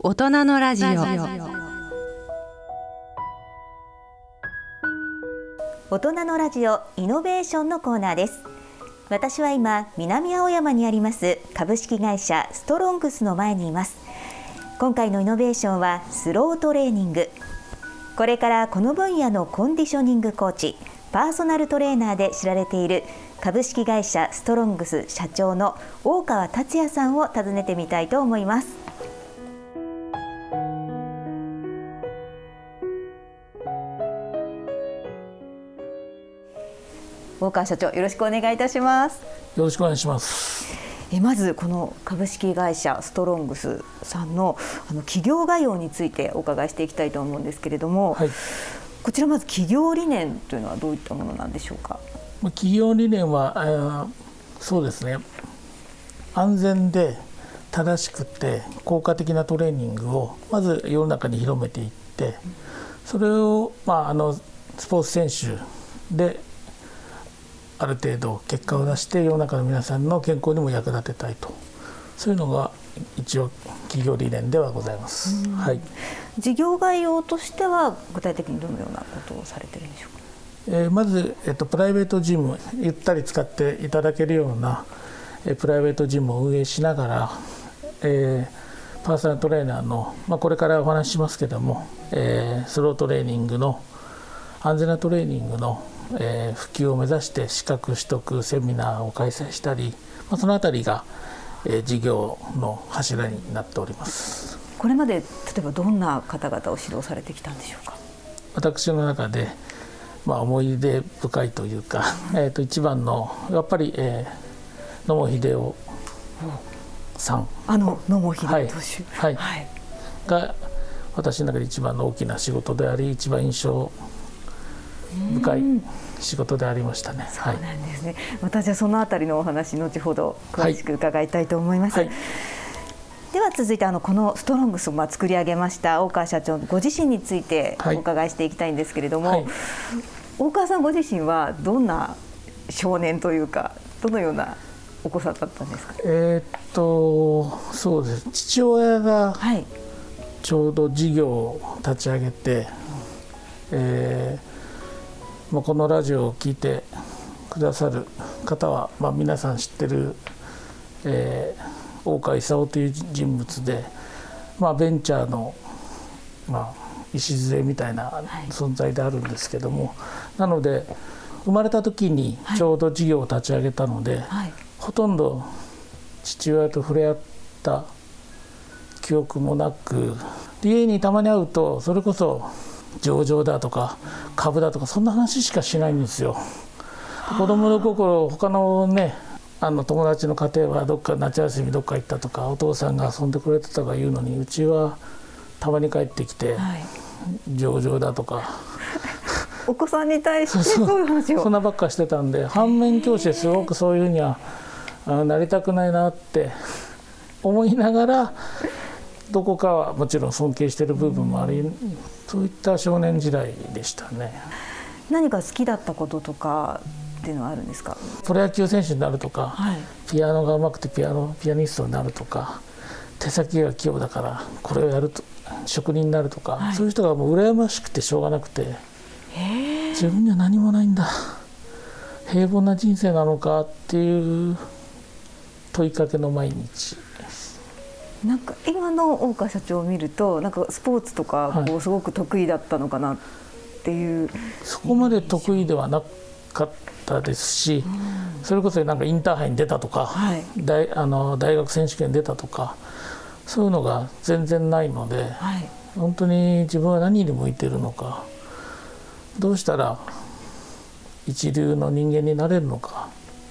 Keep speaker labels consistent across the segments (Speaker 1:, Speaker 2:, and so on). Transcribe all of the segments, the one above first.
Speaker 1: 大人のラジオ。
Speaker 2: 大人のラジオイノベーションのコーナーです。私は今南青山にあります株式会社ストロングスの前にいます。今回のイノベーションはスロートレーニング。これからこの分野のコンディショニングコーチパーソナルトレーナーで知られている株式会社ストロングス社長の大川達也さんを訪ねてみたいと思います。大川社長よろしくお願いいたします。
Speaker 3: よろしくお願いします。
Speaker 2: えまずこの株式会社ストロングスさんのあの企業概要についてお伺いしていきたいと思うんですけれども、はい、こちらまず企業理念というのはどういったものなんでしょうか？
Speaker 3: 企業理念は、えー、そうですね。安全で正しくて効果的なトレーニングをまず世の中に広めていってそれを、まあ、あのスポーツ選手である程度結果を出して世の中の皆さんの健康にも役立てたいと。そういうのが一応企業理念ではございます、はい、
Speaker 2: 事業概要としては具体的にどのようなことをされてるんでしょうか、
Speaker 3: えー、まず、えっと、プライベートジムゆったり使っていただけるような、えー、プライベートジムを運営しながら、えー、パーソナルトレーナーの、まあ、これからお話ししますけども、えー、スロートレーニングの安全なトレーニングのえー、普及を目指して資格取得セミナーを開催したり、まあ、そのあたりが、えー、事業の柱になっております。
Speaker 2: これまで例えばどんな方々を指導されてきたんでしょうか？
Speaker 3: 私の中で、まあ、思い出深いというか、えー、と一番のやっぱり、えー、野茂英雄さん。
Speaker 2: あの野茂英雄投手、
Speaker 3: はい、はい、が私の中で一番の大きな仕事であり一番印象深い仕事でありましたね。
Speaker 2: そうなんですね。またじゃそのあたりのお話後ほど詳しく伺いたいと思います。はいはい、では続いてあのこのストロングスをまあ作り上げました大川社長ご自身についてお伺いしていきたいんですけれども、はい、大川さんご自身はどんな少年というかどのようなお子さんだったんですか？
Speaker 3: えっとそうです父親がちょうど事業を立ち上げて、えー、まあ、このラジオを聴いてくださる方は、まあ、皆さん知ってる、えー、大川勲という人物で、まあ、ベンチャーの、まあ、礎みたいな存在であるんですけども、はい、なので生まれた時にちょうど事業を立ち上げたので、はい、ほとんど父親と触れ合った記憶もなく家にたまに会うとそれこそ上場だとか株だとかそんな話しかしないんですよ。子供の頃他のねあの友達の家庭はどっか夏休みどっか行ったとかお父さんが遊んでくれてたとか言うのにうちはたまに帰ってきて、はい、上場だとか。
Speaker 2: お子さんに対してそういう話
Speaker 3: を。そんなばっかしてたんで反面教師ですごくそういうふうにはなりたくないなって思いながらどこかはもちろん尊敬してる部分もあり、うん、そういった少年時代でしたね。
Speaker 2: 何か好きだったこととかっていうのはあるんですか？
Speaker 3: プロ野球選手になるとか、はい、ピアノが上手くてピアノピアニストになるとか手先が器用だからこれをやると職人になるとか、はい、そういう人がもう羨ましくてしょうがなくて自分には何もないんだ。平凡な人生なのかっていう問いかけの毎日
Speaker 2: なんか今の大川社長を見るとなんかスポーツとかこうすごく得意だったのかなっていう、はい、
Speaker 3: そこまで得意ではなかったですし、うん、それこそなんかインターハイに出たとか、はい、大あの大学選手権に出たとかそういうのが全然ないので、はい、本当に自分は何に向いてるのかどうしたら一流の人間になれるのか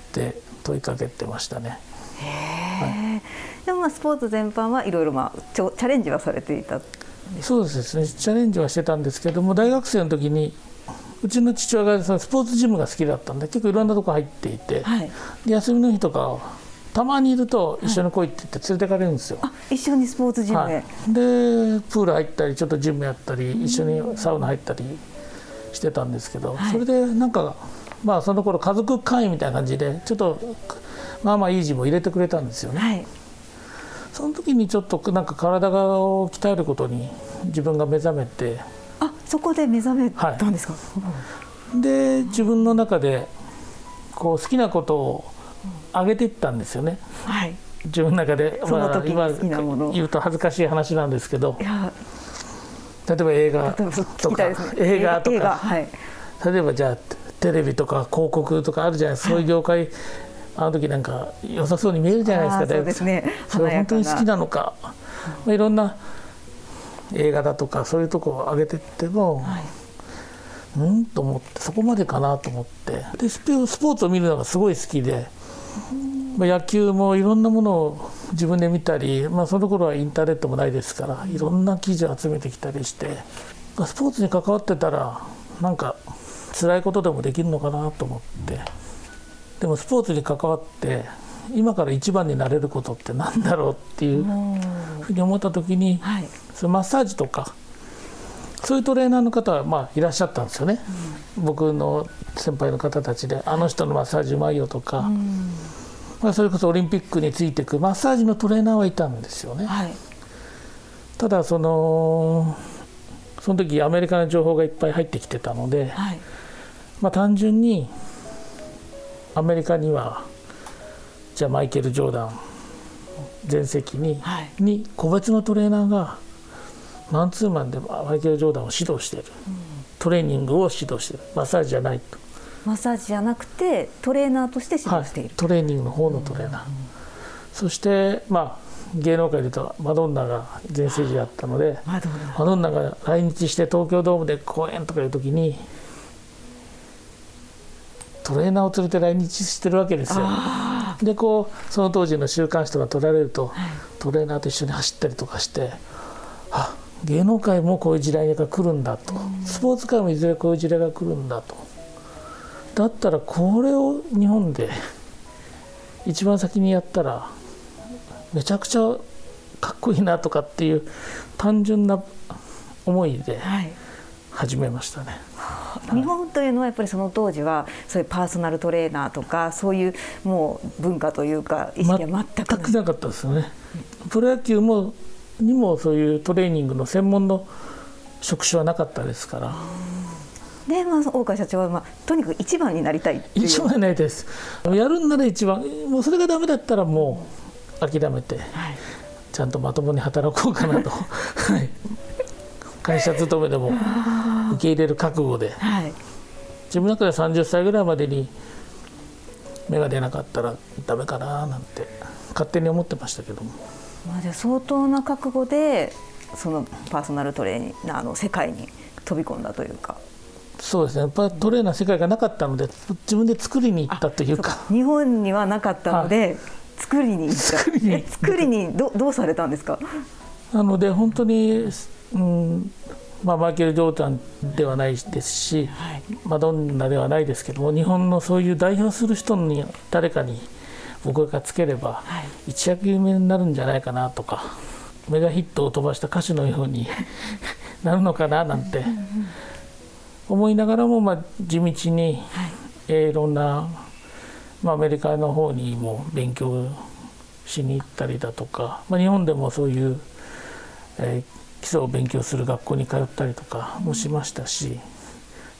Speaker 3: って問いかけてましたね。
Speaker 2: はい、でもまあスポーツ全般はいろいろまあチャレンジはされていた。
Speaker 3: そうですね。チャレンジはしてたんですけども大学生の時にうちの父親がそのスポーツジムが好きだったんで結構いろんなとこ入っていて、はい、で休みの日とかたまにいると一緒に来いって言って連れてかれるんですよ。は
Speaker 2: い、一緒にスポーツジムへ、はい、で
Speaker 3: プール入ったりちょっとジムやったり一緒にサウナ入ったりしてたんですけど、それでなんかまあその頃家族会員みたいな感じでちょっとまあまあいい字も入れてくれたんですよね。はい、その時にちょっとなんか体を鍛えることに自分が目覚めて。
Speaker 2: あそこで目覚めたんですか、は
Speaker 3: い、で自分の中でこう好きなことを上げていったんですよね、
Speaker 2: はい、
Speaker 3: 自分の中で
Speaker 2: その時好きなもの、
Speaker 3: 言うと恥ずかしい話なんですけど。例えば映画とか、ね、映画とか、はい、例えばじゃあテレビとか広告とかあるじゃないですか、そういう業界あの時なんか良さそうに見えるじゃないですか
Speaker 2: そうですね。
Speaker 3: それ本当に好きなのか、まあ、いろんな映画だとかそういうとこを上げてっても、はい、うんと思ってそこまでかなと思って。でスポーツを見るのがすごい好きで、まあ、野球もいろんなものを自分で見たり、まあ、その頃はインターネットもないですからいろんな記事を集めてきたりして。スポーツに関わってたらなんか辛いことでもできるのかなと思ってでもスポーツに関わって今から一番になれることって何だろうっていうふうに思った時に、はい、そのマッサージとかそういうトレーナーの方はまあいらっしゃったんですよね、うん、僕の先輩の方たちであの人のマッサージうまいよとか、うん、まあ、それこそオリンピックについていくマッサージのトレーナーはいたんですよね。はい、ただそのその時アメリカの情報がいっぱい入ってきてたので、はい、まあ、単純にアメリカにはじゃあマイケル・ジョーダン全盛に,、はい、に個別のトレーナーがマンツーマンでマイケル・ジョーダンを指導している、うん、トレーニングを指導している。マッサージじゃないと。
Speaker 2: マッサージじゃなくてトレーナーとして指導している、はい、
Speaker 3: トレーニングの方のトレーナー、うん、そしてまあ芸能界でいうとマドンナが全盛時だったのでマドンナが来日して東京ドームで公演とかいう時にトレーナーを連れて来日してるわけですよ。でこうその当時の週刊誌とか撮られると、はい、トレーナーと一緒に走ったりとかしてあ芸能界もこういう時代が来るんだと、スポーツ界もいずれこういう時代が来るんだと。だったらこれを日本で一番先にやったらめちゃくちゃかっこいいなとかっていう単純な思いで始めましたね。
Speaker 2: はい日本というのはやっぱりその当時はそういうパーソナルトレーナーとかそういうもう文化というか意識は全く
Speaker 3: なかったですよね。プロ野球もにもそういうトレーニングの専門の職種はなかったですから。
Speaker 2: で、まあ、大川社長は、まあ、とにかく一番になりたい
Speaker 3: 一番になりたいです。やるんなら一番もうそれがダメだったらもう諦めて、はい、ちゃんとまともに働こうかなと、はい、会社勤めでも受け入れる覚悟で、はい、自分の中で30歳ぐらいまでに芽が出なかったらダメかななんて勝手に思ってましたけども。
Speaker 2: まあ、じゃ相当な覚悟でそのパーソナルトレーナーの世界に飛び込んだというか。
Speaker 3: そうですね。やっぱトレーナー世界がなかったので自分で作りに行ったというか。
Speaker 2: 日本にはなかったので、はい、作りに行った。作りに作りにどどうされたんですか？
Speaker 3: なので本当に、うんまあ、マイケル・ジョーダンではないですし、はい、マドンナではないですけども日本のそういう代表する人に誰かに僕がつければ一躍有名になるんじゃないかなとかメガヒットを飛ばした歌手のように なるのかななんて思いながらも、まあ、地道に、はい。えいろんな、まあ、アメリカの方にも勉強しに行ったりだとか、まあ、日本でもそういう、えー、基礎を勉強する学校に通ったりとかもしましたし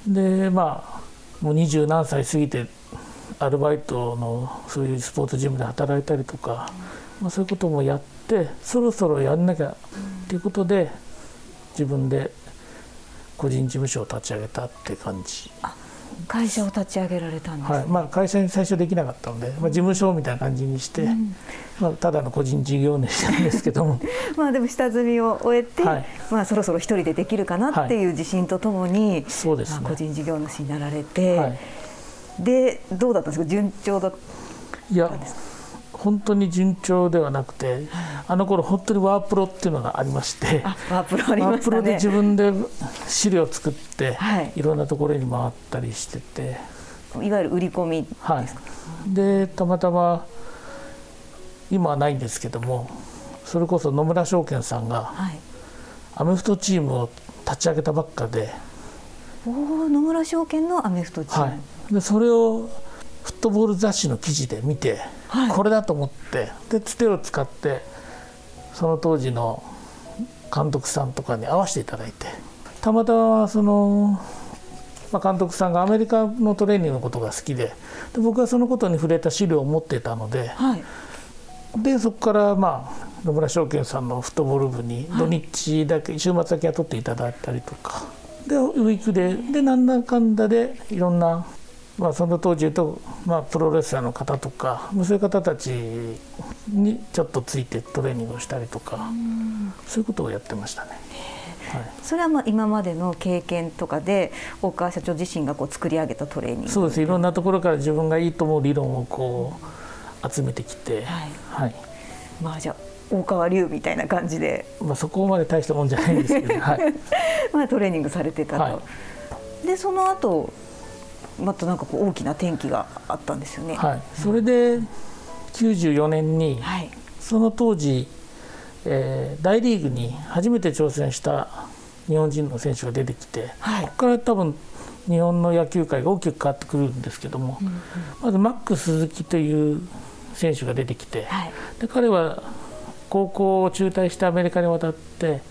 Speaker 3: でまあもう二十何歳過ぎてアルバイトのそういうスポーツジムで働いたりとか、まあ、そういうこともやってそろそろやんなきゃっていうことで自分で個人事務所を立ち上げたって感じ。
Speaker 2: 会社を立ち上げられたんです、ね、
Speaker 3: はい。まあ、会社に最初できなかったので、まあ、事務所みたいな感じにして、うん、まあ、ただの個人事業主なんですけども。
Speaker 2: まあでも下積みを終えて、はい、まあ、そろそろ一人でできるかなっていう自信とともに、はい、そうですね、まあ、個人事業主になられて、はい、でどうだったんですか？順調だったんですか？
Speaker 3: 本当に順調ではなくて、あの頃本当にワープロっていうのがありまして
Speaker 2: ワープロね、ワープロ
Speaker 3: で自分で資料を作って、はい、いろんなところに回ったりしてて。
Speaker 2: いわゆる売り込みですか、はい、
Speaker 3: でたまたま今はないんですけどもそれこそ野村証券さんが、はい、アメフトチームを立ち上げたばっかで
Speaker 2: お野村証券のアメフトチーム、はい、
Speaker 3: でそれをフットボール雑誌の記事で見て、はい、これだと思って。でつてを使ってその当時の監督さんとかに会わせていただいて。たまたまその、まあ、監督さんがアメリカのトレーニングのことが好きで。で僕はそのことに触れた資料を持ってたので、はい、でそこからまあ野村証券さんのフットボール部に土日だけ、はい、週末だけ雇っていただいたりとか。でウィークででなんだかんだでいろんなまあ、その当時言うと、まあ、プロレスラーの方とかそういう方たちにちょっとついてトレーニングをしたりとかそういうことをやってましたね。
Speaker 2: はい、それはまあ今までの経験とかで大川社長自身がこう作り上げたトレーニング。
Speaker 3: そうです。いろんなところから自分がいいと思う理論をこう集めてきて、はい、はい、
Speaker 2: まあじゃあ大川流みたいな感じで、
Speaker 3: まあ、そこまで大したもんじゃないんですけど、はい、
Speaker 2: まあトレーニングされてたと。はい、でその後またなんかこう大きな転機があったんですよね。
Speaker 3: はい、それで94年に、はい、その当時、えー、大リーグに初めて挑戦した日本人の選手が出てきて、はい、ここから多分日本の野球界が大きく変わってくるんですけども、うんうん、まずマック鈴木という選手が出てきて、はい、で彼は高校を中退してアメリカに渡って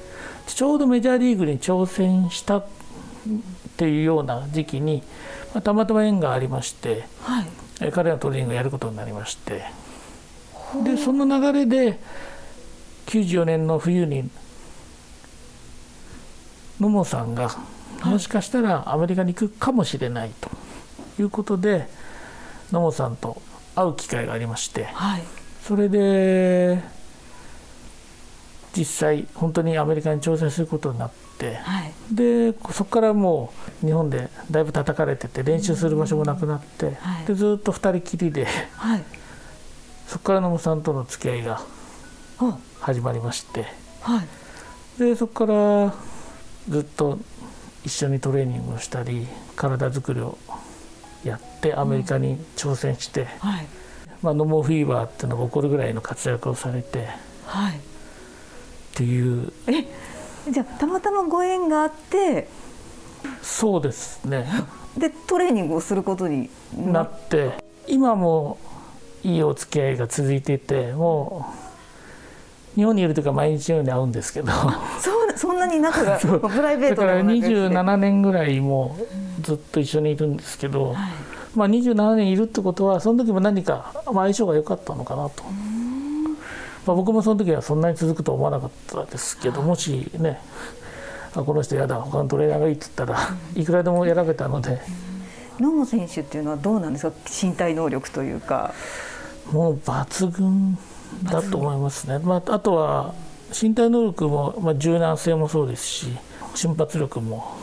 Speaker 3: ちょうどメジャーリーグに挑戦したっていうような時期にまあ、たまたま縁がありまして、はい、え彼らトレーニングをやることになりまして。でその流れで94年の冬に野茂さんがもしかしたらアメリカに行くかもしれないということで野茂さんと会う機会がありまして、はい、それで実際本当にアメリカに挑戦することになって、はい、でそこからもう日本でだいぶ叩かれてて練習する場所もなくなって、はい、でずっと2人きりで、はい、そこから野茂さんとの付き合いが始まりまして、でそこからずっと一緒にトレーニングをしたり体作りをやってアメリカに挑戦して、うんまあ、ノモフィーバーっていうのが起こるぐらいの活躍をされて。はい。っていう
Speaker 2: えじゃあたまたまご縁があって
Speaker 3: そうですね。
Speaker 2: でトレーニングをすることに
Speaker 3: なって今もいいお付き合いが続いていてもう日本にいる時は毎日のように会うんですけど。
Speaker 2: そうそんなに仲が プライベート
Speaker 3: だから27年ぐらいもずっと一緒にいるんですけど、はい、まあ、27年いるってことはその時も何か、まあ、相性が良かったのかなと。まあ、僕もその時はそんなに続くと思わなかったですけどもしねあこの人嫌だ他のトレーナーがいいって言ったらいくらでも選べたので。
Speaker 2: 野茂選手っていうのはどうなんですか？身体能力というか。
Speaker 3: もう抜群だと思いますね、まあ、あとは身体能力も、まあ、柔軟性もそうですし瞬発力も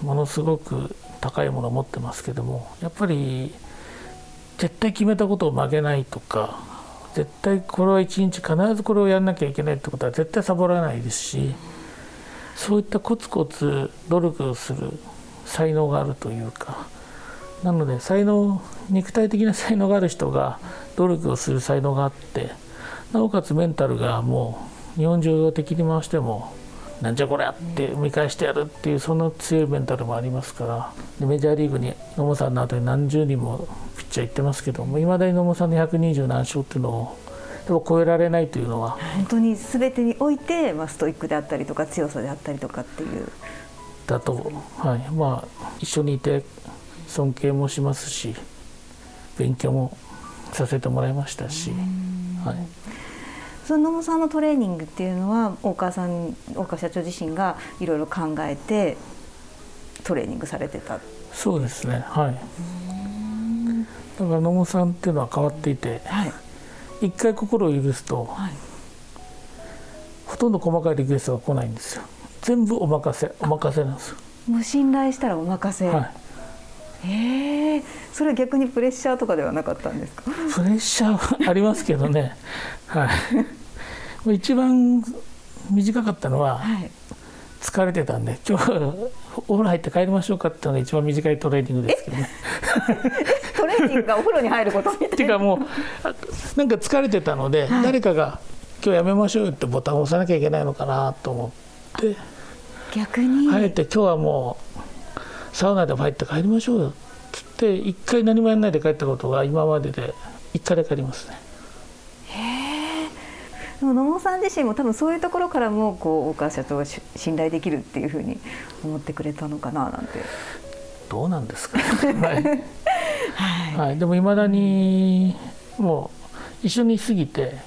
Speaker 3: ものすごく高いものを持ってますけどもやっぱり絶対決めたことを曲げないとか絶対これは一日必ずこれをやらなきゃいけないってことは絶対サボらないですしそういったコツコツ努力をする才能があるというかなので才能肉体的な才能がある人が努力をする才能があってなおかつメンタルがもう日本中を敵に回してもなんじゃこりゃって見返してやるっていうその強いメンタルもありますからメジャーリーグに野茂さんの後に何十人もピッチャー行ってますけどもいまだに野茂さんの120何勝っていうのをでも超えられないというのは。
Speaker 2: 本当に全てにおいて、まあ、ストイックであったりとか強さであったりとかっていう。
Speaker 3: だと、はい。まあ、一緒にいて尊敬もしますし勉強もさせてもらいましたし。はい。
Speaker 2: その野茂さんのトレーニングっていうのは大川さん大川社長自身がいろいろ考えてトレーニングされてた？
Speaker 3: そうですね。はいだから野茂さんっていうのは変わっていて、はい、一回心を許すと、はい、ほとんど細かいリクエストが来ないんですよ。全部お任せお任せなんですよ。
Speaker 2: もう信頼したらお任せ、はい、ええ。それは逆にプレッシャーとかではなかったんですか？
Speaker 3: プレッシャーはありますけどね。はい。一番短かったのは、はい、疲れてたんで今日お風呂入って帰りましょうかっていうのが一番短いトレーニングですけどね
Speaker 2: がお風呂に入ることみたいな
Speaker 3: っていうかもうなんか疲れてたので、はい、誰かが今日やめましょうってボタンを押さなきゃいけないのかなと思って。
Speaker 2: 逆に。
Speaker 3: あえて今日はもうサウナでも入って帰りましょうよっつって一回何もやらないで帰ったことが今までで1回で帰りますね。
Speaker 2: でも野茂さん自身も多分そういうところからもこう大川社長は信頼できるっていうふうに思ってくれたのかななんて。
Speaker 3: どうなんですか、ね、はい、はいはい、でもいまだにもう一緒に過ぎて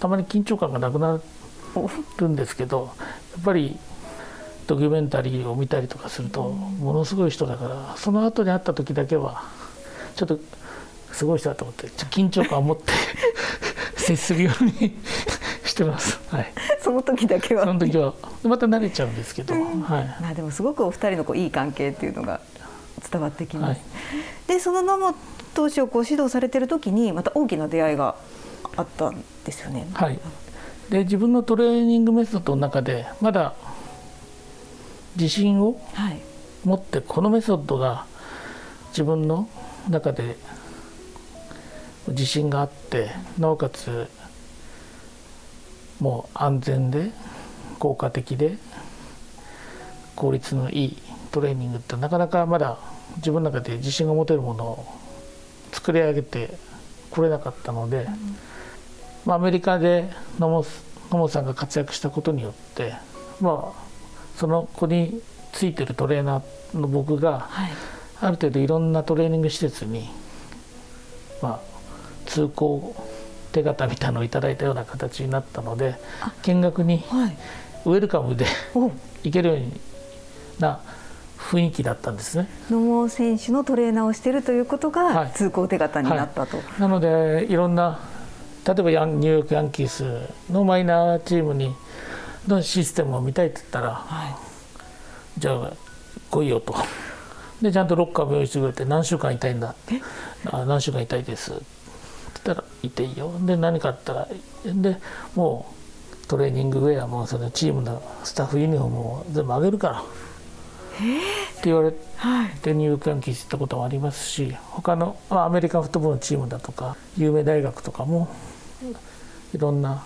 Speaker 3: たまに緊張感がなくなるんですけどやっぱりドキュメンタリーを見たりとかするとものすごい人だからその後に会った時だけはちょっとすごい人だと思って緊張感を持って 接するように してます。はい。
Speaker 2: その時だけは。
Speaker 3: その時はまた慣れちゃうんですけど。はい。
Speaker 2: まあでもすごくお二人のこういい関係っていうのが伝わってきます。はい、でその野本投手をこう指導されてる時にまた大きな出会いがあったんですよね。
Speaker 3: はい。で自分のトレーニングメソッドの中でまだ自信を持ってこのメソッドが自分の中で自信があってなおかつもう安全で効果的で効率のいいトレーニングってなかなかまだ自分の中で自信が持てるものを作り上げてこれなかったので、まあ、アメリカで野茂さんが活躍したことによってまあその子についてるトレーナーの僕が、はい、ある程度いろんなトレーニング施設にまあ通行手形みたいのをいただいたような形になったので見学にウェルカムで行けるような雰囲気だったんですね。
Speaker 2: 野茂選手のトレーナーをしているということが通行手形になったと、はい。
Speaker 3: はい、なのでいろんな例えばヤンニューヨーク・ヤンキースのマイナーチームにのシステムを見たいって言ったら、はい、じゃあ来いよと。でちゃんとロッカーも用意してくれて何週間いたいんだ。あ何週間いたいです。って言ったらいていいよ。で何かあったらでもうトレーニングウェアもそのチームのスタッフユニフォームを全部あげるからって言われて、はい、ニューヨークヤンキース行ったこともありますし他の、まあ、アメリカンフットボールのチームだとか有名大学とかもいろんな、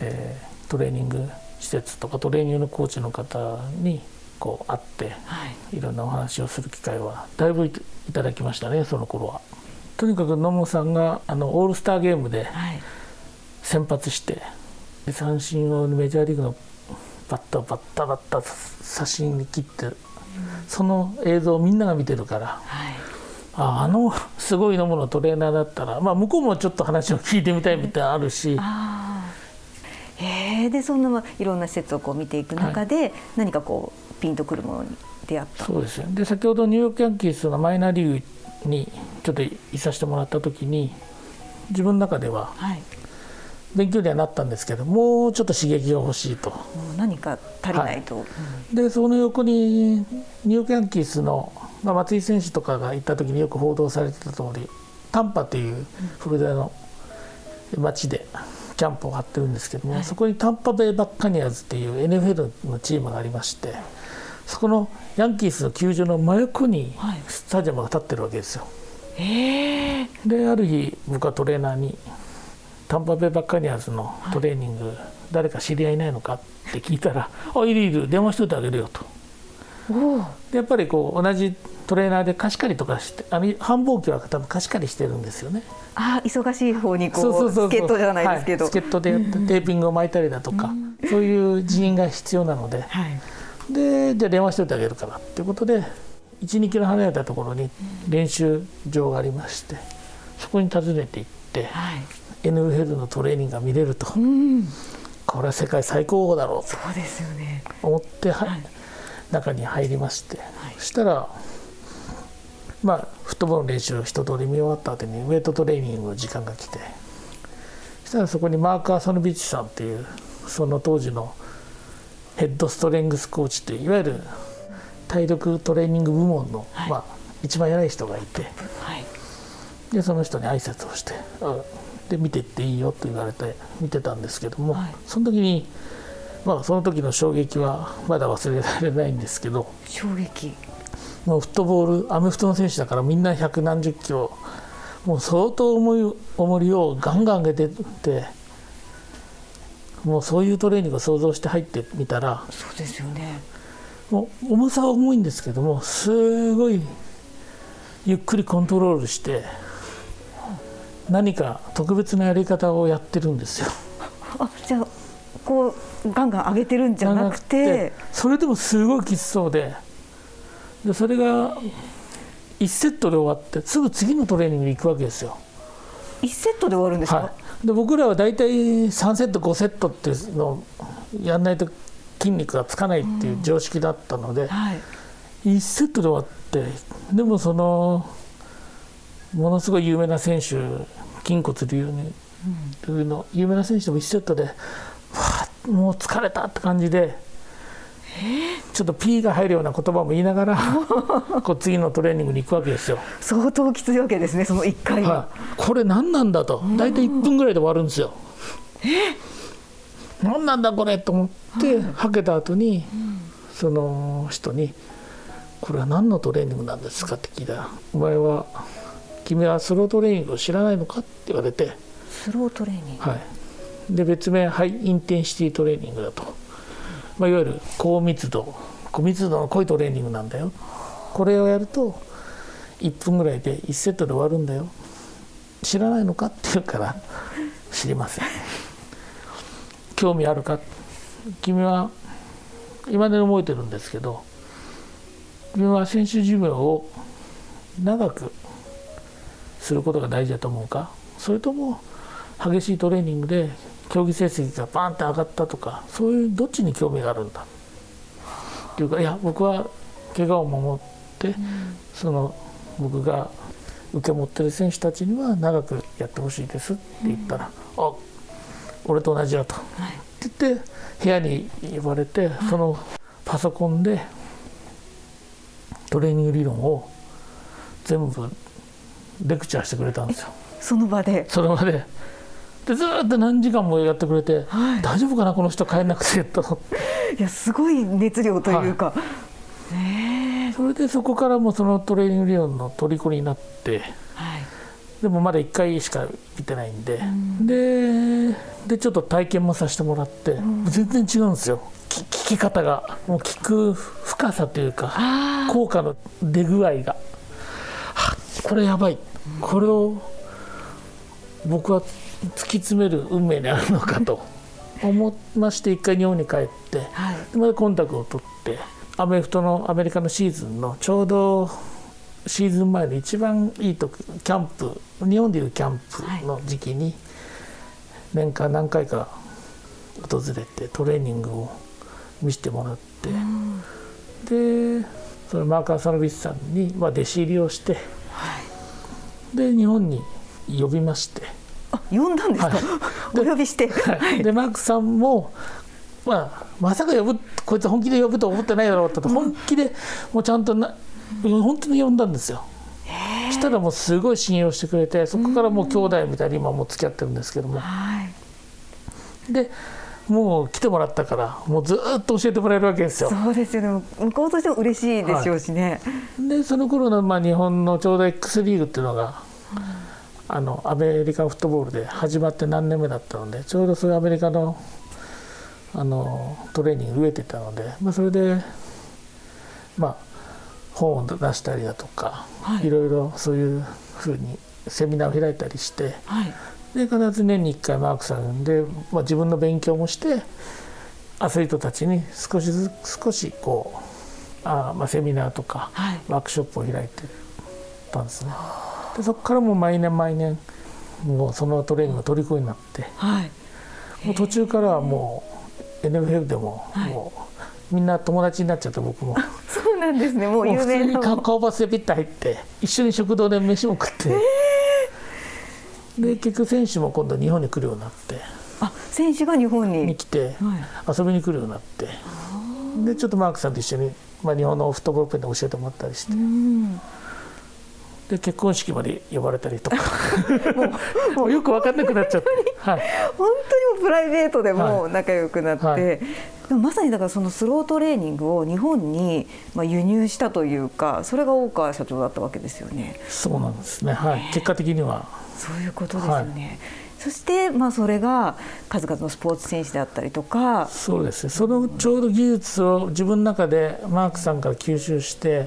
Speaker 3: えー、トレーニング施設とかトレーニングのコーチの方にこう会って、はい、いろんなお話をする機会はだいぶいただきましたねその頃は。とにかく野茂さんがあのオールスターゲームで先発して、はい、三振をメジャーリーグのバッターバッタバッタ写真に切って、うん、その映像をみんなが見てるから、はい、ああのすごい野茂のトレーナーだったら、まあ、向こうもちょっと話を聞いてみたいみたいなあるし。
Speaker 2: へえでそんないろんな施設をこう見ていく中で、はい、何かこうピンとくるものに出会った。
Speaker 3: そうですで先ほどニューヨークヤンキースのマイナーリーグにちょっといさせてもらった時に自分の中では、勉強にはなったんですけどもうちょっと刺激が欲しいと。
Speaker 2: 何か足りないと、はい。
Speaker 3: うん、でその横にニューヤンキースの、まあ、松井選手とかが行った時によく報道されてた通りタンパというフロリダの町でキャンプを張ってるんですけども、はい、そこにタンパベイ・バッカニアーズっていう NFL のチームがありましてそこのヤンキースの球場の真横にスタジアムが建ってるわけですよ。はい、である日僕はトレーナーに「タンパベイ・バッカニアーズのトレーニング、はい、誰か知り合いいないのか?」って聞いたら「あいるいる電話しといてあげるよ」と。でやっぱりこう同じトレーナーで貸し借りとかしてあの繁忙期は多分貸し借りしてるんですよね。
Speaker 2: あ忙しい方にこう助っ人じゃないですけど、
Speaker 3: はい、助っ人でやってテーピングを巻いたりだとか、うん、そういう人員が必要なので、はい、でじゃあ電話しといてあげるからっていうことで12キロ離れたところに練習場がありましてそこに訪ねて行って、はい、NFL のトレーニングが見れると、うん、これは世界最高峰だろうと。
Speaker 2: そうですよね。
Speaker 3: 思って、はい、中に入りまして、そしたらまあフットボールの練習を一通り見終わった後にウェイトトレーニングの時間が来て。そしたらそこにマーカー・ソノビッチさんっていうその当時のヘッドストレングスコーチといういわゆる体力トレーニング部門の、はい、まあ、一番偉い人がいて、はい、でその人に挨拶をしてで見ていっていいよと言われて見てたんですけども、はい、その時にまあその時の衝撃はまだ忘れられないんですけど
Speaker 2: 衝撃。
Speaker 3: もうフットボールアメフトの選手だからみんな百何十キロもう相当重い重りをガンガン上げてってもうそういうトレーニングを想像して入ってみたら
Speaker 2: そうですよね。
Speaker 3: もう重さは重いんですけどもすごいゆっくりコントロールして何か特別なやり方をやってるんですよ。
Speaker 2: あじゃあこうガンガン上げてるんじゃなくて。
Speaker 3: それでもすごいきつそうで。でそれが1セットで終わってすぐ次のトレーニングに行くわけですよ。
Speaker 2: 1セットで終わるんですか、は
Speaker 3: い、で僕らは大体3セット5セットっていうのをやんないと筋肉がつかないっていう常識だったので、うんはい、1セットで終わってでもそのものすごい有名な選手筋骨流の有名な選手も1セットでわもう疲れたって感じで。ちょっと P が入るような言葉も言いながら こう次のトレーニングに行くわけですよ。
Speaker 2: 相当きついわけですねその1回。は、は
Speaker 3: い、これ何なんだと。大体1分ぐらいで終わるんですよ。何なんだこれと思ってはけた後にその人に「これは何のトレーニングなんですか?」って聞いたら「お前は君はスロートレーニングを知らないのか?」って言われて。
Speaker 2: スロートレーニン
Speaker 3: グ？はい。で別名ハイインテンシティトレーニングだと、まあ、いわゆる高密度。高密度の濃いトレーニングなんだよ。これをやると1分ぐらいで1セットで終わるんだよ。知らないのかって言うから知りません。興味あるか？君は今で覚えてるんですけど君は選手寿命を長くすることが大事だと思うか？それとも激しいトレーニングで競技成績がバーンって上がったとかそういうどっちに興味があるんだ？っていうかいや僕は怪我を守って、うん、その僕が受け持ってる選手たちには長くやってほしいですって言ったら「うん、あ俺と同じだと」はい、って言って部屋に呼ばれて、はい、そのパソコンでトレーニング理論を全部レクチャーしてくれたんですよ。
Speaker 2: その場で。
Speaker 3: その場で。でずっと何時間もやってくれて、はい、大丈夫かなこの人帰んなくてと。
Speaker 2: いやすごい熱量というか、は
Speaker 3: い、それでそこからもそのトレーニング理論の虜になって、はい、でもまだ1回しか見てないんで、うん、ででちょっと体験もさせてもらって、うん、全然違うんですよ。聞き方が。もう聞く深さというか効果の出具合がこれやばい。これを僕は突き詰める運命にあるのかと。思いまして一回日本に帰って、はい、またコンタクトを取って。アメフトのアメリカのシーズンのちょうどシーズン前の一番いい時キャンプ日本でいうキャンプの時期に年間何回か訪れてトレーニングを見せてもらって、でそのマーカー・サノビスさんに、まあ、弟子入りをして、はい、で日本に呼びまして。
Speaker 2: あ呼んだんですか、はい、お呼びして、
Speaker 3: はい、でマークさんもまあ、まさか呼ぶこいつ本気で呼ぶと思ってないだろうと本気でもうちゃんとな本当に呼んだんですよ。したらもうすごい信用してくれてそこからもう兄弟みたいに今も付き合ってるんですけども、でもう来てもらったからもうずっと教えてもらえるわけですよ。
Speaker 2: そうですよね。向こうとしても嬉しいでしょうしね。
Speaker 3: はい、でその頃のまあ日本のちょうど X リーグっていうのが、あのアメリカンフットボールで始まって何年目だったのでちょうどそういうアメリカのあのトレーニング植えてたので、まあ、それでまあ本を出したりだとか、はい、いろいろそういうふうにセミナーを開いたりして、はい、で必ず年に1回マークさんで、まあ、自分の勉強もしてアスリートたちに少しずつ少しこうあ、まあ、セミナーとか、はい、ワークショップを開いてたんですね。でそこからもう毎年毎年もうそのトレーニングの虜になって、はい、もう途中からはもう NFL でももう、みんな友達になっちゃって僕も。
Speaker 2: そうなんですね。もう有名
Speaker 3: な。普通に顔バスでピッと入って一緒に食堂で飯も食って、えー、で結局選手も今度日本に来るようになって。
Speaker 2: あ選手が日本に？
Speaker 3: に来て遊びに来るようになって、はい、でちょっとマークさんと一緒に、まあ、日本のフットボールペンで教えてもらったりして。うん。で結婚式まで呼ばれたりとか。もう。よく分かんなくなっちゃって、
Speaker 2: はい、本当にプライベートでも仲良くなって、はい。はい、でもまさにだからそのスロートレーニングを日本にまあ輸入したというかそれが大川社長だったわけですよね。
Speaker 3: そうなんですね、はい、結果的には
Speaker 2: そういうことですよね。そしてまあそれが数々のスポーツ選手であったりとか。
Speaker 3: そうですね。そのちょうど技術を自分の中でマークさんから吸収して、うん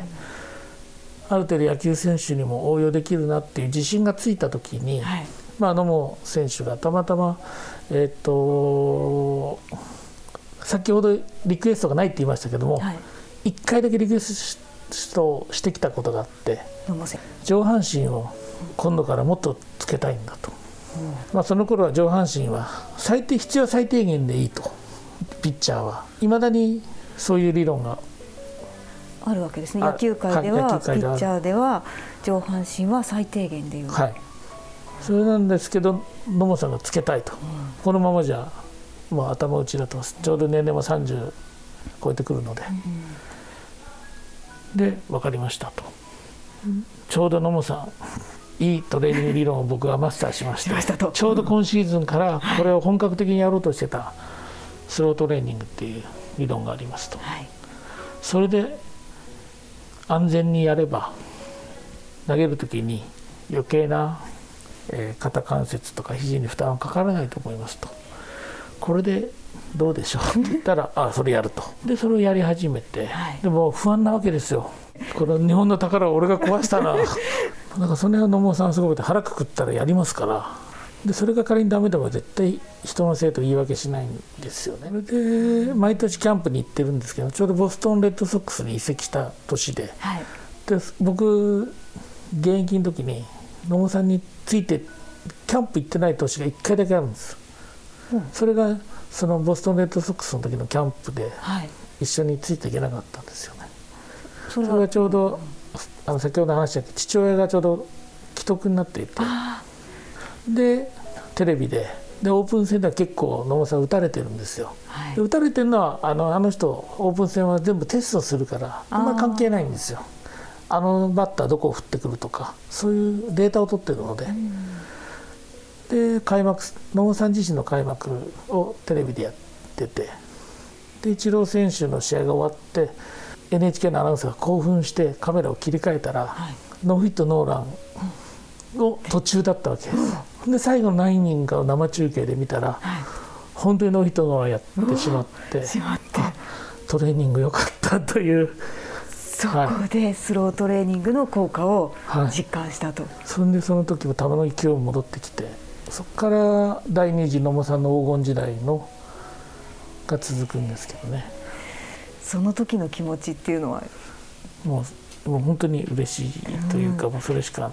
Speaker 3: ある程度野球選手にも応用できるなっていう自信がついた時に、はい、まあ、野茂選手がたまたまえっ、ー、と先ほどリクエストがないって言いましたけども、はい、1回だけリクエストしてきたことがあって上半身を今度からもっとつけたいんだと、うん、まあ、その頃は上半身は最低必要最低限でいいと。ピッチャーは。いまだにそういう理論が。
Speaker 2: あるわけですね。野球界では、はい、ピッチャーでは上半身は最低限でいう、
Speaker 3: はい、それなんですけど野茂さんがつけたいと、うん、このままじゃもう頭打ちだとちょうど年齢も30超えてくるので、うん、で分かりましたと、うん、ちょうど野茂さんいいトレーニング理論を僕がマスターしましてちょうど今シーズンからこれを本格的にやろうとしてたスロートレーニングっていう理論がありますと、はい、それで安全にやれば投げる時に余計な、えー、肩関節とか肘に負担はかからないと思いますと。これでどうでしょうって言ったらあそれやると。でそれをやり始めて、はい、でも不安なわけですよこの日本の宝を俺が壊したな。なんかその辺は野茂さんすごくて腹くくったらやりますから。でそれが仮にダメでも絶対人のせいと言い訳しないんですよね。それで毎年キャンプに行ってるんですけどちょうどボストンレッドソックスに移籍した年で。はい、で僕現役の時に野茂さんについてキャンプ行ってない年が1回だけあるんです。それがそのボストンレッドソックスの時のキャンプで一緒についていけなかったんですよね。それがちょうどあの先ほど話した父親がちょうど既得になっていて。でテレビで。でオープン戦では結構野茂さん打たれてるんですよ。はい、で打たれてるのはあのあの人オープン戦は全部テストするからあんま関係ないんですよ。あのバッターどこを振ってくるとかそういうデータを取ってるので。で開幕野茂さん自身の開幕をテレビでやってて。でイチロー選手の試合が終わって NHK のアナウンサーが興奮してカメラを切り替えたら、はい、ノーヒットノーランの途中だったわけです。で最後の9イニングを生中継で見たら、はい、本当にノーヒットノーランやってしまってトレーニング良かったという。
Speaker 2: そこでスロートレーニングの効果を実感したと、はい、
Speaker 3: それでその時も球の勢い戻ってきてそこから第二次野茂さんの黄金時代のが続くんですけどね
Speaker 2: その時の気持ちっていうのは？
Speaker 3: もうもう本当に嬉しいというか、うん、もうそれしか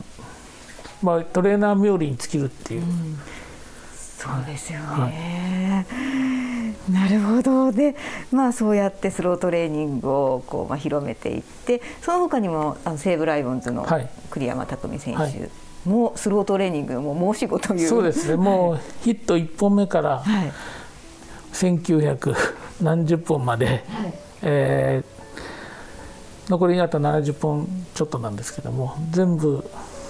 Speaker 3: まあトレーナー冥利に尽きるっていう、うん、
Speaker 2: そうですよね、はい、なるほど。でまあそうやってスロートレーニングをこう、まあ、広めていってその他にもあの西武ライオンズの栗山巧選手、はい。もうスロートレーニングも申し子という。
Speaker 3: そうですね。もうヒット1本目から1900何十本まで、はい、えー、残りあと70本ちょっとなんですけども全部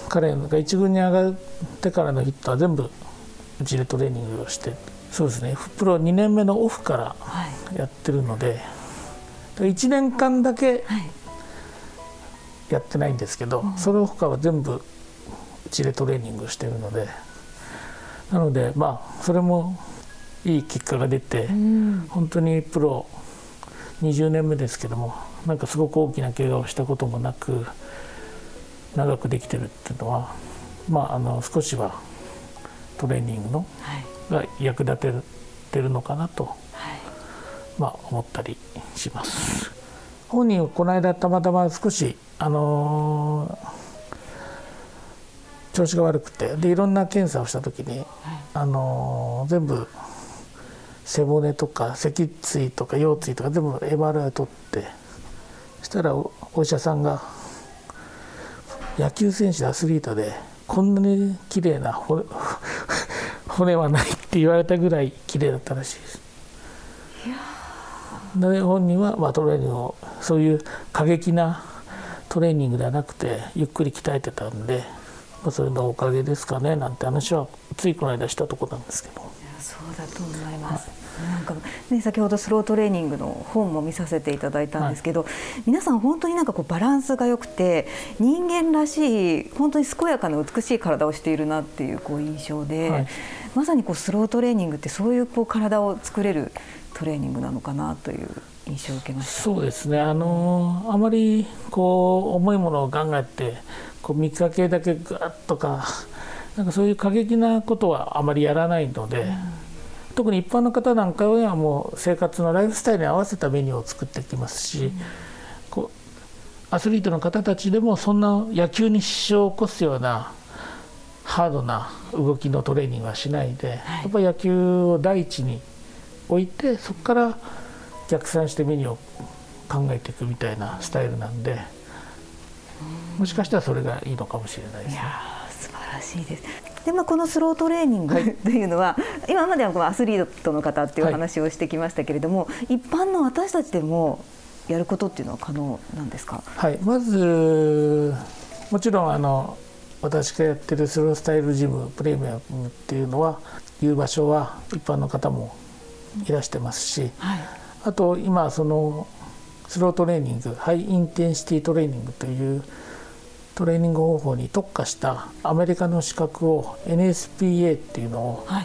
Speaker 3: 彼が一軍に上がってからのヒットは全部うちでトレーニングをしてそうですねプロ2年目のオフからやってるので、はい、1年間だけやってないんですけど、はい、その他は全部ちでトレーニングしてるのでなのでまあそれもいい結果が出て、うん、本当にプロ20年目ですけどもなんかすごく大きな怪我をしたこともなく長くできてるっていうのはまああの少しはトレーニングの、が役立ててるのかなと、はい、まあ思ったりします。本人この間たまたま少しあのー調子が悪くてでいろんな検査をした時に、はい、あの全部背骨とか脊椎とか腰椎とか全部 MRI を取ってそしたらお医者さんが野球選手アスリートでこんなに綺麗な骨 骨はないって言われたぐらい綺麗だったらしいです。で本人は、まあ、トレーニングをそういう過激なトレーニングではなくてゆっくり鍛えてたんでまあ、それのおかげですかねなんて話はついこの間したとこなんですけど。
Speaker 2: そうだと思います、はい、なんかね、先ほどスロートレーニングの本も見させていただいたんですけど、はい、皆さん本当になんかこうバランスが良くて人間らしい本当に健やかな美しい体をしているなっていうこう印象で、はい、まさにこうスロートレーニングってそういうこう体を作れるトレーニングなのかなという印象を受けました。
Speaker 3: そうですね。あのあまりこう重いものを考えてこう3日系だけガッとかなんかそういう過激なことはあまりやらないので、特に一般の方なんかはもう生活のライフスタイルに合わせたメニューを作ってきますし、うん、こうアスリートの方たちでもそんな野球に支障を起こすようなハードな動きのトレーニングはしないで、はい、やっぱり野球を第一に置いてそこから逆算してメニューを考えていくみたいなスタイルなんでもしかしたらそれがいいのかもしれないですね。
Speaker 2: 素晴らしいですで、まあ、このスロートレーニングとい。うのは、はい、今まではこのアスリートの方っていう話をしてきましたけれども、はい、一般の私たちでもやることっていうのは可能なんですか、
Speaker 3: はい、まずもちろんあの私がやってるスロースタイルジムプレミアムっていうのはいう場所は一般の方もいらしてますし、はい、あと今そのスロートレーニングハイインテンシティトレーニングというトレーニング方法に特化したアメリカの資格を NSPA っていうのを、は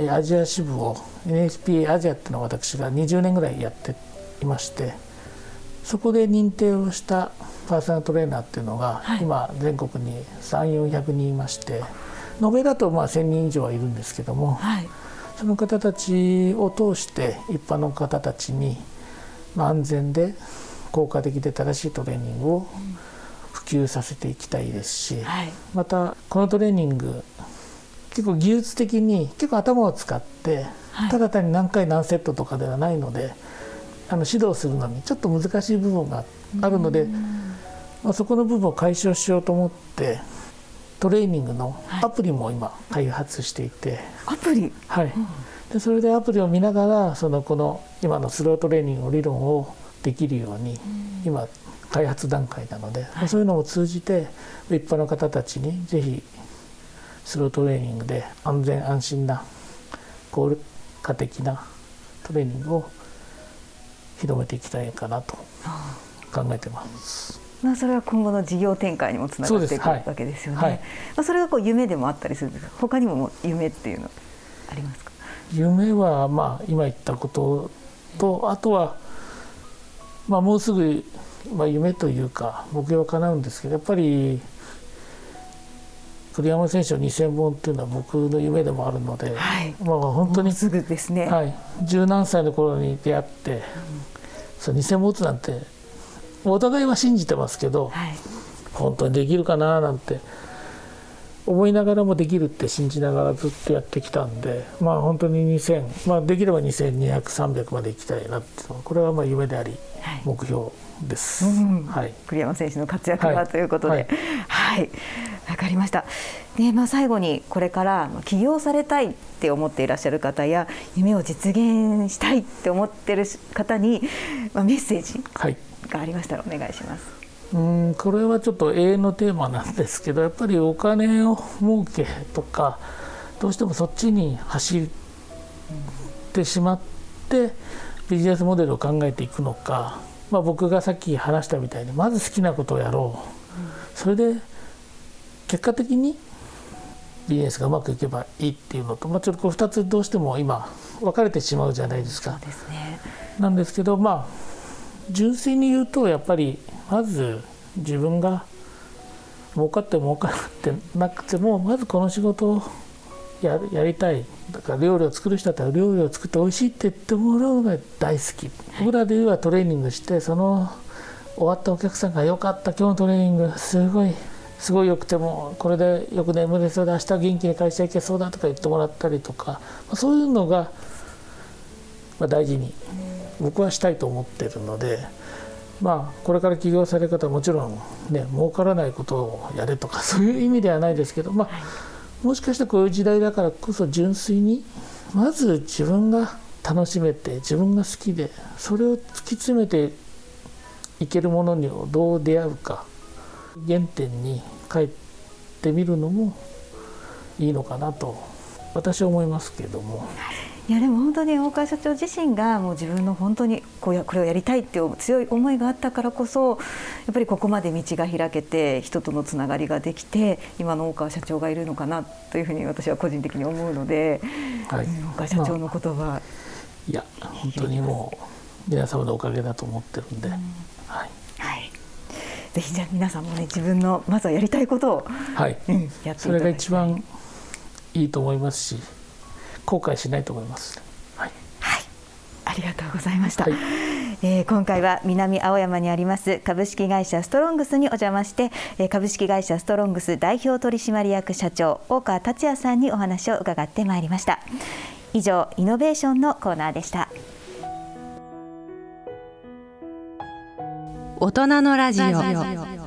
Speaker 3: い、アジア支部を NSPA アジアっていうのを私が20年ぐらいやっていましてそこで認定をしたパーソナルトレーナーっていうのが、はい、今全国に3400人いまして延べだとまあ1000人以上はいるんですけども、はい、その方たちを通して一般の方たちに、まあ、安全で効果的で正しいトレーニングを、うん及させていきたいですし、はい、またこのトレーニング結構技術的に結構頭を使って、はい、ただ単に何回何セットとかではないのであの指導するのにちょっと難しい部分があるので、まあ、そこの部分を解消しようと思ってトレーニングのアプリも今開発していて、
Speaker 2: アプリ？
Speaker 3: はい、でそれでアプリを見ながらそのこの今のスロートレーニングの理論をできるように今開発段階なので、はい、そういうのを通じて一般の方たちにぜひスロートレーニングで安全安心な効果的なトレーニングを広めていきたいかなと考えてます。
Speaker 2: まあ、それは今後の事業展開にもつながっていくわけですよね。はい、まあ、それがこう夢でもあったりするんですか？他にも夢っていうのありますか？
Speaker 3: 夢はまあ今言ったこととあとはまあもうすぐまあ、夢というか目標は叶うんですけどやっぱり栗山選手の2000本っていうのは僕の夢でもあるので、はい、まあ本当に
Speaker 2: すぐですね、
Speaker 3: はい、十何歳の頃に出会って、うん、そう2000本打つなんてお互いは信じてますけど、はい、本当にできるかななんて思いながらもできるって信じながらずっとやってきたんでまあ本当に2000、まあ、できれば2200300まで行きたいなってこれはまあ夢であり目標です、
Speaker 2: はい、栗山選手の活躍がということで、はい、わ、かりました。で、まあ最後にこれから起業されたいって思っていらっしゃる方や夢を実現したいって思ってる方に、まあ、メッセージがありましたらお願いします。
Speaker 3: うんこれはちょっと永遠のテーマなんですけどやっぱりお金を儲けとかどうしてもそっちに走ってしまってビジネスモデルを考えていくのかまあ、僕がさっき話したみたいにまず好きなことをやろう、それで結果的にビジネスがうまくいけばいいっていうのと、まあ、ちょっとこう2つどうしても今分かれてしまうじゃないですか。
Speaker 2: ですね、
Speaker 3: なんですけどまあ純粋に言うとやっぱりまず自分が儲かって儲かってなくてもまずこの仕事をややりたい。だから料理を作る人だったら料理を作って美味しいって言ってもらうのが大好き、僕らで言えばトレーニングしてその終わったお客さんが「よかった。今日のトレーニングすごいすごいよくてもこれでよく眠れそうで明日元気に会社行けそうだ」とか言ってもらったりとか。そういうのが、ま大事に僕はしたいと思ってるので。まあ、これから起業される方はもちろんね儲からないことをやれとかそういう意味ではないですけど、まあ、もしかしたらこういう時代だからこそ純粋にまず自分が楽しめて自分が好きでそれを突き詰めていけるものにどう出会うか原点に帰ってみるのもいいのかなと私は思いますけども。
Speaker 2: いやでも本当に大川社長自身がもう自分の本当にこうこれをやりたいっていう強い思いがあったからこそやっぱりここまで道が開けて人とのつながりができて今の大川社長がいるのかなというふうに私は個人的に思うので、はい、大川社長の言葉、まあ、
Speaker 3: いや本当にもう皆様のおかげだと思ってるんで、うん、はい、
Speaker 2: はい、ぜひじゃあ皆さんもね自分のまずはやりたいことを、
Speaker 3: はい。うん、やっていただそれが一番いいと思いますし後悔しないと思います。
Speaker 2: りがとうございました、はい、えー、今回は南青山にあります株式会社ストロングスにお邪魔して、えー、株式会社ストロングス代表取締役社長大川達也さんにお話を伺ってまいりました。以上イノベーションのコーナーでした。
Speaker 1: 大人のラジオ